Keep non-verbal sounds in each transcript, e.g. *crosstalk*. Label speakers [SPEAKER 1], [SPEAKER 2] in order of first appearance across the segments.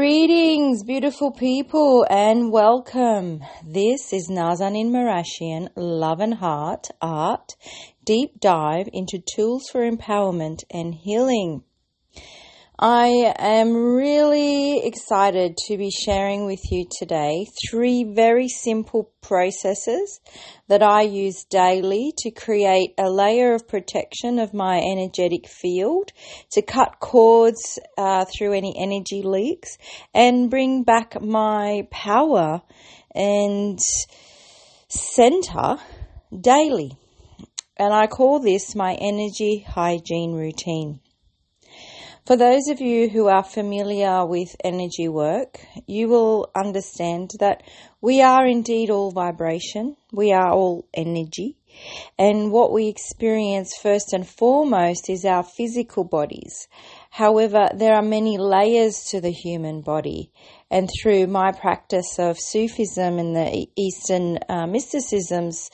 [SPEAKER 1] Greetings, beautiful people, and welcome. This is Nazanin Marashian, Love and Heart Art, deep dive into tools for empowerment and healing. I am really excited to be sharing with you today three very simple processes that I use daily to create a layer of protection of my energetic field, to cut cords uh, through any energy leaks, and bring back my power and center daily. And I call this my energy hygiene routine. For those of you who are familiar with energy work, you will understand that we are indeed all vibration, we are all energy, and what we experience first and foremost is our physical bodies. However, there are many layers to the human body, and through my practice of Sufism and the Eastern uh, mysticisms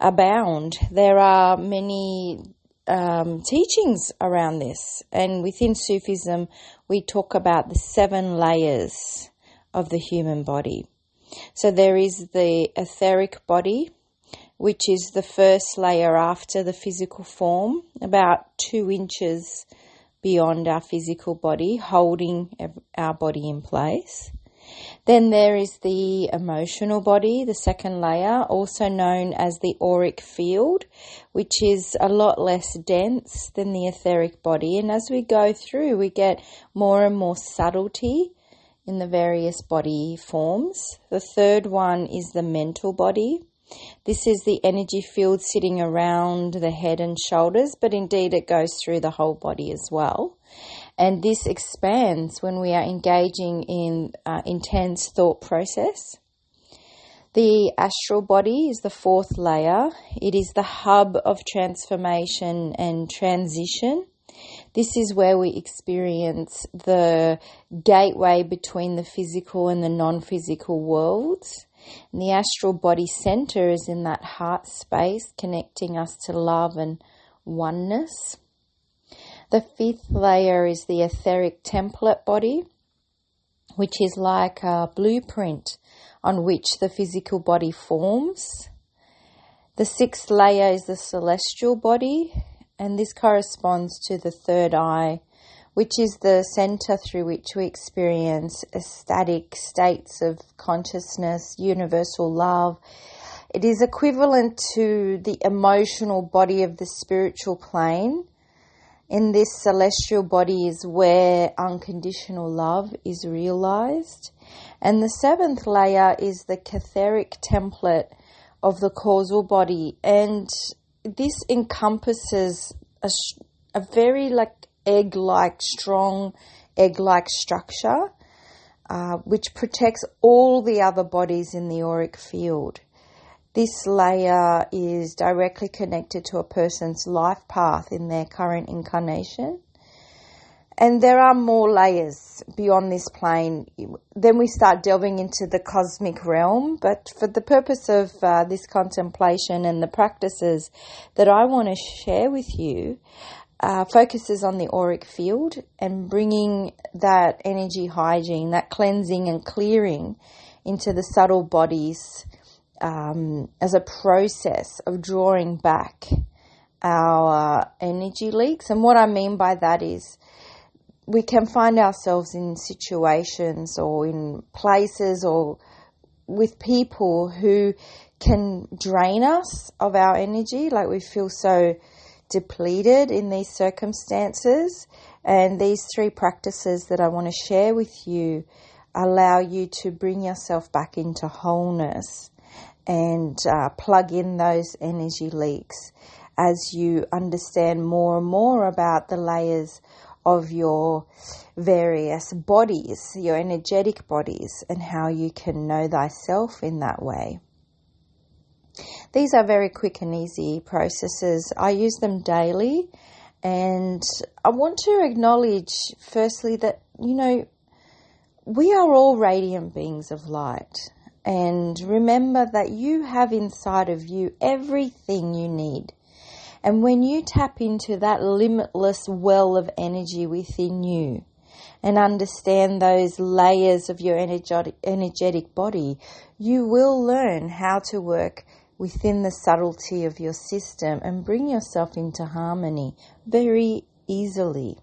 [SPEAKER 1] abound, there are many um, teachings around this. And within Sufism, we talk about the seven layers of the human body. So there is the etheric body, which is the first layer after the physical form, about two inches beyond our physical body, holding our body in place. Then there is the emotional body, the second layer, also known as the auric field, which is a lot less dense than the etheric body. And as we go through, we get more and more subtlety in the various body forms. The third one is the mental body. This is the energy field sitting around the head and shoulders, but indeed it goes through the whole body as well. And this expands when we are engaging in uh, intense thought process. The astral body is the fourth layer. It is the hub of transformation and transition. This is where we experience the gateway between the physical and the non physical worlds. And the astral body center is in that heart space, connecting us to love and oneness. The fifth layer is the etheric template body, which is like a blueprint on which the physical body forms. The sixth layer is the celestial body, and this corresponds to the third eye, which is the center through which we experience ecstatic states of consciousness, universal love. It is equivalent to the emotional body of the spiritual plane in this celestial body is where unconditional love is realized. And the seventh layer is the ketheric template of the causal body. And this encompasses a, a very like egg like, strong egg like structure, uh, which protects all the other bodies in the auric field. This layer is directly connected to a person's life path in their current incarnation. And there are more layers beyond this plane. Then we start delving into the cosmic realm. But for the purpose of uh, this contemplation and the practices that I want to share with you, uh, focuses on the auric field and bringing that energy hygiene, that cleansing and clearing into the subtle bodies um, as a process of drawing back our energy leaks. And what I mean by that is we can find ourselves in situations or in places or with people who can drain us of our energy, like we feel so depleted in these circumstances. And these three practices that I want to share with you allow you to bring yourself back into wholeness and uh, plug in those energy leaks as you understand more and more about the layers of your various bodies, your energetic bodies, and how you can know thyself in that way. These are very quick and easy processes. I use them daily, and I want to acknowledge, firstly, that, you know, we are all radiant beings of light. And remember that you have inside of you everything you need. And when you tap into that limitless well of energy within you, and understand those layers of your energetic, body, you will learn how to work within the subtlety of your system and bring yourself into harmony very easily.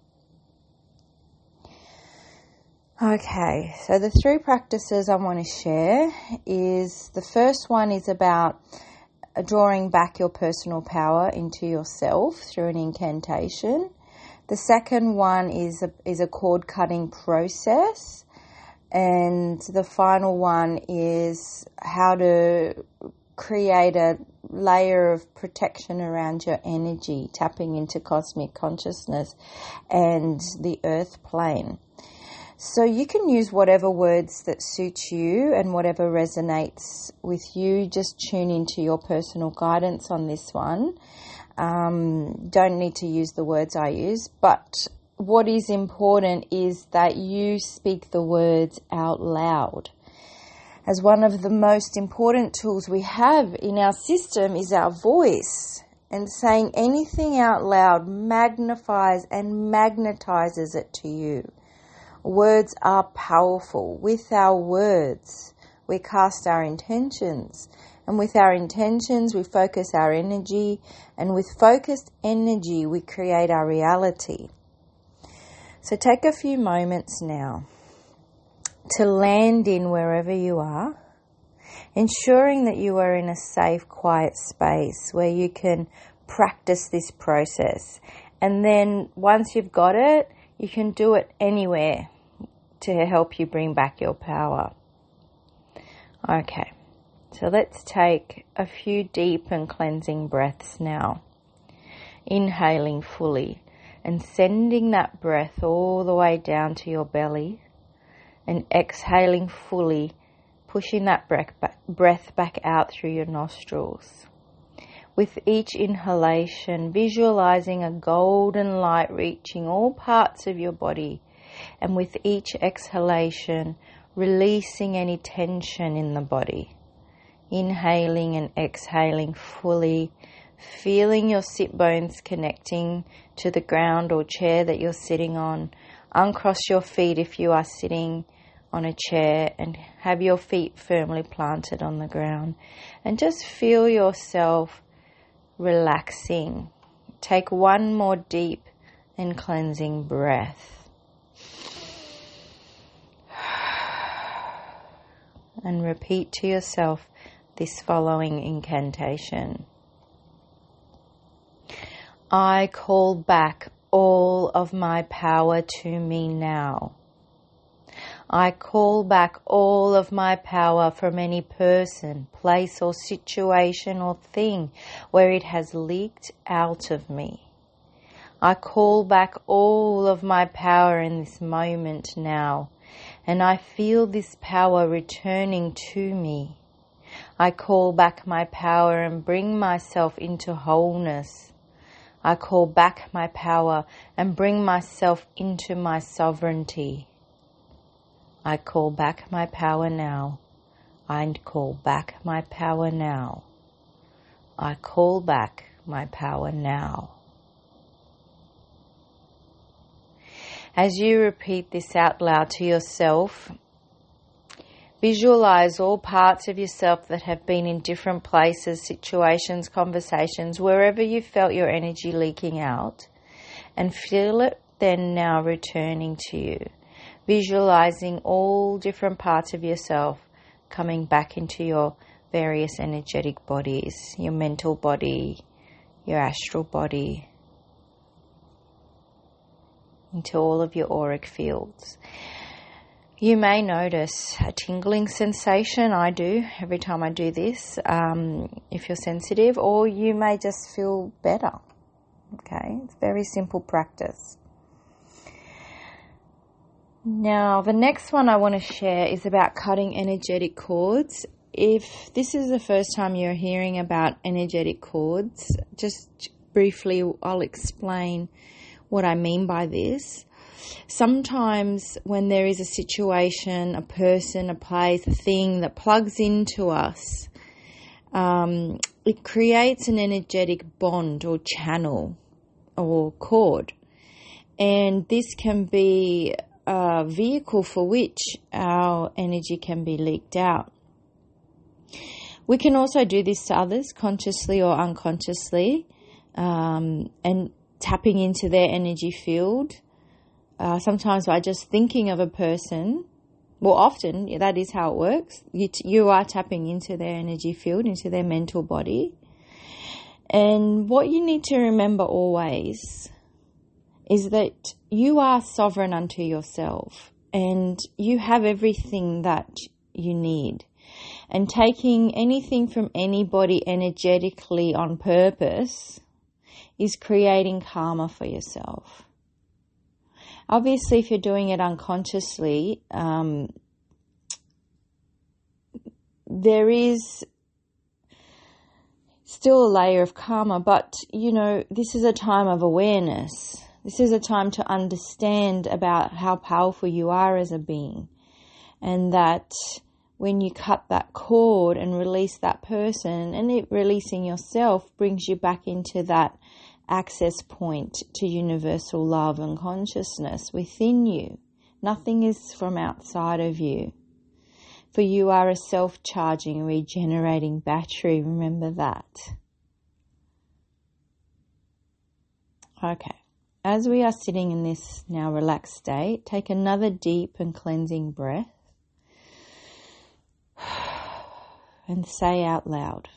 [SPEAKER 1] Okay, so the three practices I want to share is the first one is about drawing back your personal power into yourself through an incantation. The second one is a, is a cord cutting process. And the final one is how to create a layer of protection around your energy, tapping into cosmic consciousness and the earth plane. So you can use whatever words that suit you and whatever resonates with you. Just tune into your personal guidance on this one. Um, don't need to use the words I use, but what is important is that you speak the words out loud. As one of the most important tools we have in our system is our voice. And saying anything out loud magnifies and magnetizes it to you. Words are powerful. With our words, we cast our intentions. And with our intentions, we focus our energy. And with focused energy, we create our reality. So take a few moments now to land in wherever you are, ensuring that you are in a safe, quiet space where you can practice this process. And then once you've got it, you can do it anywhere to help you bring back your power. Okay, so let's take a few deep and cleansing breaths now. Inhaling fully and sending that breath all the way down to your belly and exhaling fully, pushing that breath back, out through your nostrils with each inhalation, visualizing a golden light reaching all parts of your body, and with each exhalation, releasing any tension in the body. Inhaling and exhaling fully, feeling your sit bones connecting to the ground or chair that you're sitting on. Uncross your feet if you are sitting on a chair and have your feet firmly planted on the ground. And just feel yourself relaxing. Take one more deep and cleansing breath. *sighs* And repeat to yourself this following incantation. I call back all of my power to me now. I call back all of my power from any person, place, or situation or thing where it has leaked out of me. I call back all of my power in this moment now, and I feel this power returning to me. I call back my power and bring myself into wholeness. I call back my power and bring myself into my sovereignty. I call back my power now. I call back my power now. I call back my power now. As you repeat this out loud to yourself, visualize all parts of yourself that have been in different places, situations, conversations, wherever you felt your energy leaking out, and feel it then now returning to you visualizing all different parts of yourself coming back into your various energetic bodies your mental body, your astral body, into all of your auric fields. You may notice a tingling sensation. I do every time I do this, um, if you're sensitive, or you may just feel better. Okay, it's very simple practice. Now, the next one I want to share is about cutting energetic cords. If this is the first time you're hearing about energetic cords, just briefly I'll explain what I mean by this. Sometimes, when there is a situation, a person, a place, a thing that plugs into us, um, it creates an energetic bond or channel or cord. And this can be uh, vehicle for which our energy can be leaked out. We can also do this to others consciously or unconsciously um, and tapping into their energy field. Uh, sometimes by just thinking of a person, well, often that is how it works. You, t- you are tapping into their energy field, into their mental body. And what you need to remember always is that you are sovereign unto yourself and you have everything that you need. And taking anything from anybody energetically on purpose is creating karma for yourself. Obviously, if you're doing it unconsciously, um, there is still a layer of karma, but you know, this is a time of awareness. This is a time to understand about how powerful you are as a being, and that when you cut that cord and release that person, and it releasing yourself brings you back into that access point to universal love and consciousness within you. Nothing is from outside of you. For you are a self charging, regenerating battery. Remember that. Okay. As we are sitting in this now relaxed state, take another deep and cleansing breath *sighs* and say out loud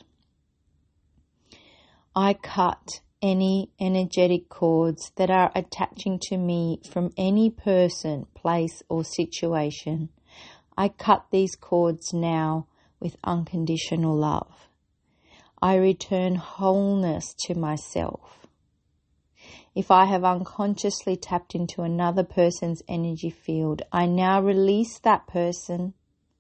[SPEAKER 1] I cut any energetic cords that are attaching to me from any person, place, or situation. I cut these cords now with unconditional love. I return wholeness to myself. If I have unconsciously tapped into another person's energy field, I now release that person,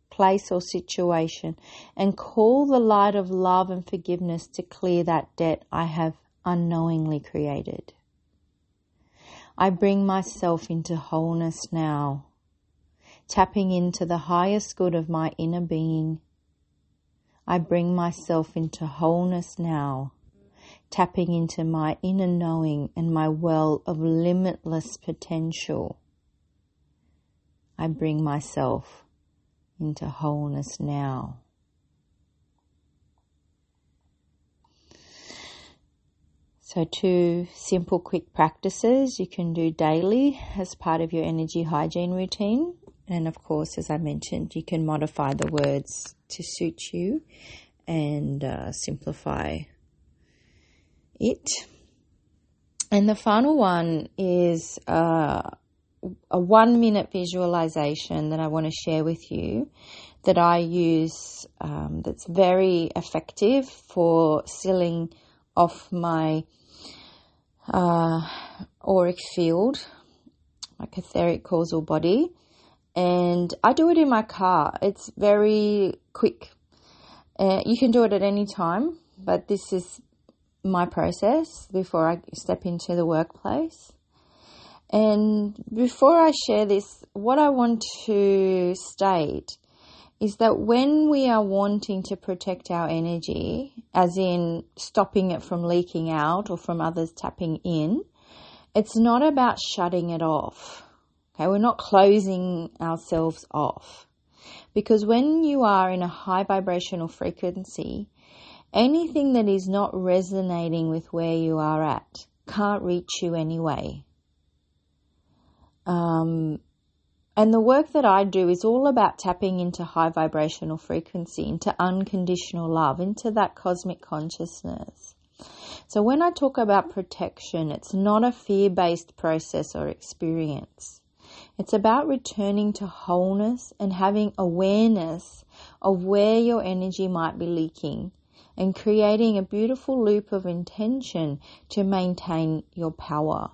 [SPEAKER 1] place, or situation and call the light of love and forgiveness to clear that debt I have unknowingly created. I bring myself into wholeness now, tapping into the highest good of my inner being. I bring myself into wholeness now, tapping into my inner knowing and my well of limitless potential. I bring myself into wholeness now. So, two simple, quick practices you can do daily as part of your energy hygiene routine. And of course, as I mentioned, you can modify the words to suit you and uh, simplify it. And the final one is uh, a one minute visualization that I want to share with you that I use um, that's very effective for sealing off my uh, auric field, my etheric causal body, and I do it in my car. It's very quick. Uh, you can do it at any time, but this is my process before I step into the workplace. And before I share this, what I want to state is that when we are wanting to protect our energy, as in stopping it from leaking out or from others tapping in, it's not about shutting it off. Okay, we're not closing ourselves off. Because when you are in a high vibrational frequency, anything that is not resonating with where you are at can't reach you anyway. Um, and the work that I do is all about tapping into high vibrational frequency, into unconditional love, into that cosmic consciousness. So when I talk about protection, it's not a fear based process or experience. It's about returning to wholeness and having awareness of where your energy might be leaking and creating a beautiful loop of intention to maintain your power.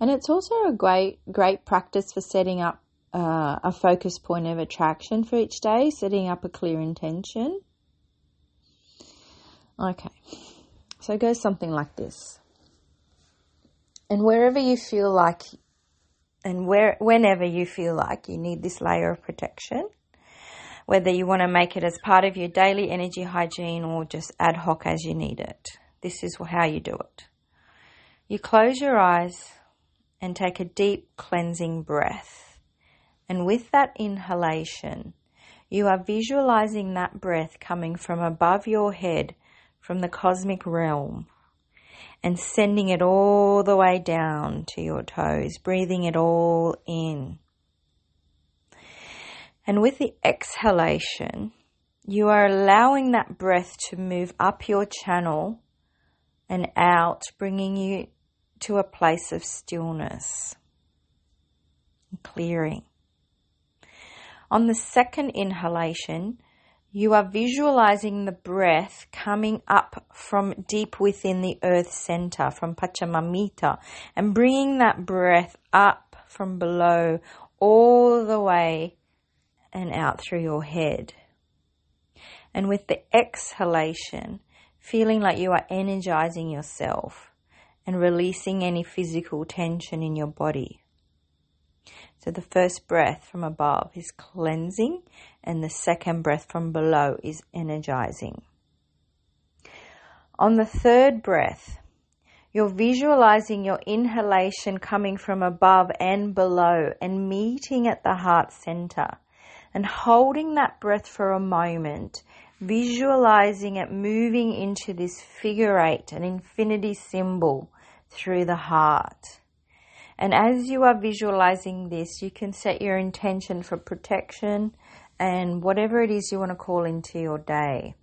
[SPEAKER 1] And it's also a great, great practice for setting up uh, a focus point of attraction for each day, setting up a clear intention. Okay, so it goes something like this. And wherever you feel like, and where, whenever you feel like you need this layer of protection, whether you want to make it as part of your daily energy hygiene or just ad hoc as you need it, this is how you do it. You close your eyes and take a deep cleansing breath. And with that inhalation, you are visualizing that breath coming from above your head, from the cosmic realm, and sending it all the way down to your toes, breathing it all in. And with the exhalation, you are allowing that breath to move up your channel and out, bringing you to a place of stillness and clearing. On the second inhalation, you are visualizing the breath coming up from deep within the earth center, from Pachamamita, and bringing that breath up from below all the way and out through your head. And with the exhalation, feeling like you are energizing yourself and releasing any physical tension in your body. So the first breath from above is cleansing, and the second breath from below is energizing. On the third breath, you're visualizing your inhalation coming from above and below and meeting at the heart center and holding that breath for a moment, visualizing it moving into this figure eight, an infinity symbol through the heart. And as you are visualizing this, you can set your intention for protection and whatever it is you want to call into your day.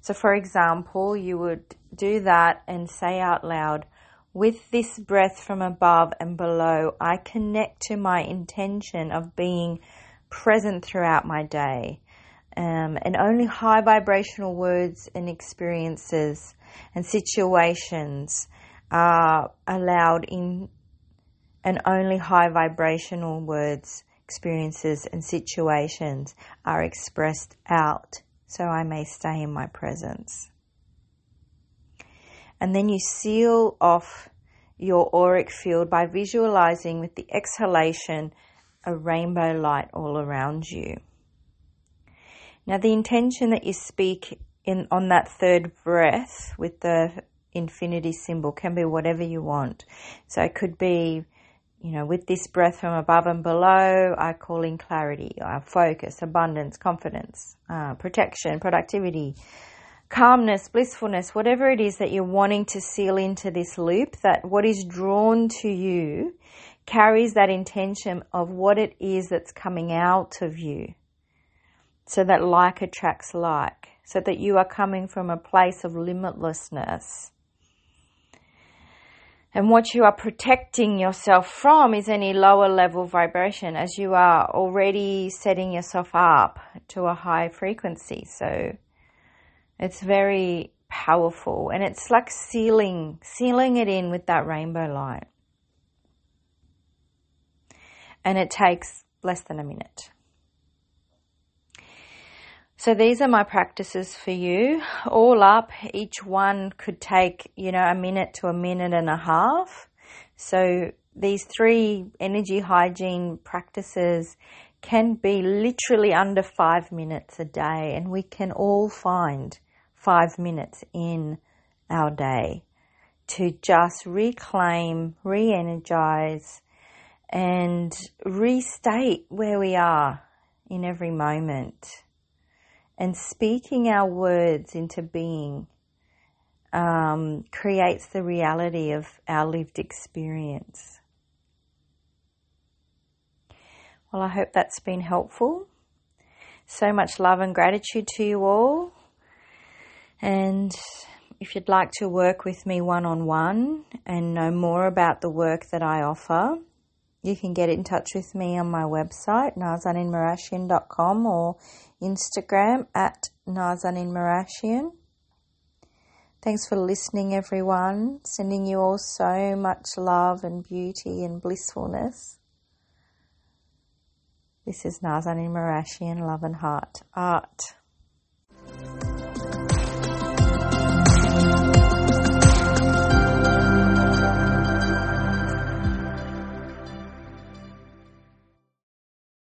[SPEAKER 1] So, for example, you would do that and say out loud, with this breath from above and below, I connect to my intention of being present throughout my day. Um, and only high vibrational words and experiences and situations are allowed in and only high vibrational words, experiences, and situations are expressed out so I may stay in my presence. And then you seal off your auric field by visualizing with the exhalation a rainbow light all around you. Now, the intention that you speak in on that third breath with the infinity symbol can be whatever you want. So it could be you know, with this breath from above and below, I call in clarity, uh, focus, abundance, confidence, uh, protection, productivity, calmness, blissfulness, whatever it is that you're wanting to seal into this loop, that what is drawn to you carries that intention of what it is that's coming out of you. So that like attracts like, so that you are coming from a place of limitlessness and what you are protecting yourself from is any lower level vibration as you are already setting yourself up to a high frequency. So it's very powerful and it's like sealing, sealing it in with that rainbow light. And it takes less than a minute. So these are my practices for you. All up, each one could take, you know, a minute to a minute and a half. So these three energy hygiene practices can be literally under five minutes a day, and we can all find five minutes in our day to just reclaim, re energize, and restate where we are in every moment and speaking our words into being um, creates the reality of our lived experience. Well, I hope that's been helpful. So much love and gratitude to you all. And if you'd like to work with me one on one and know more about the work that I offer, you can get in touch with me on my website, nazaninmarashian.com or Instagram at nazaninmarashian. Thanks for listening, everyone. Sending you all so much love and beauty and blissfulness. This is Nazanin Marashian Love and Heart Art.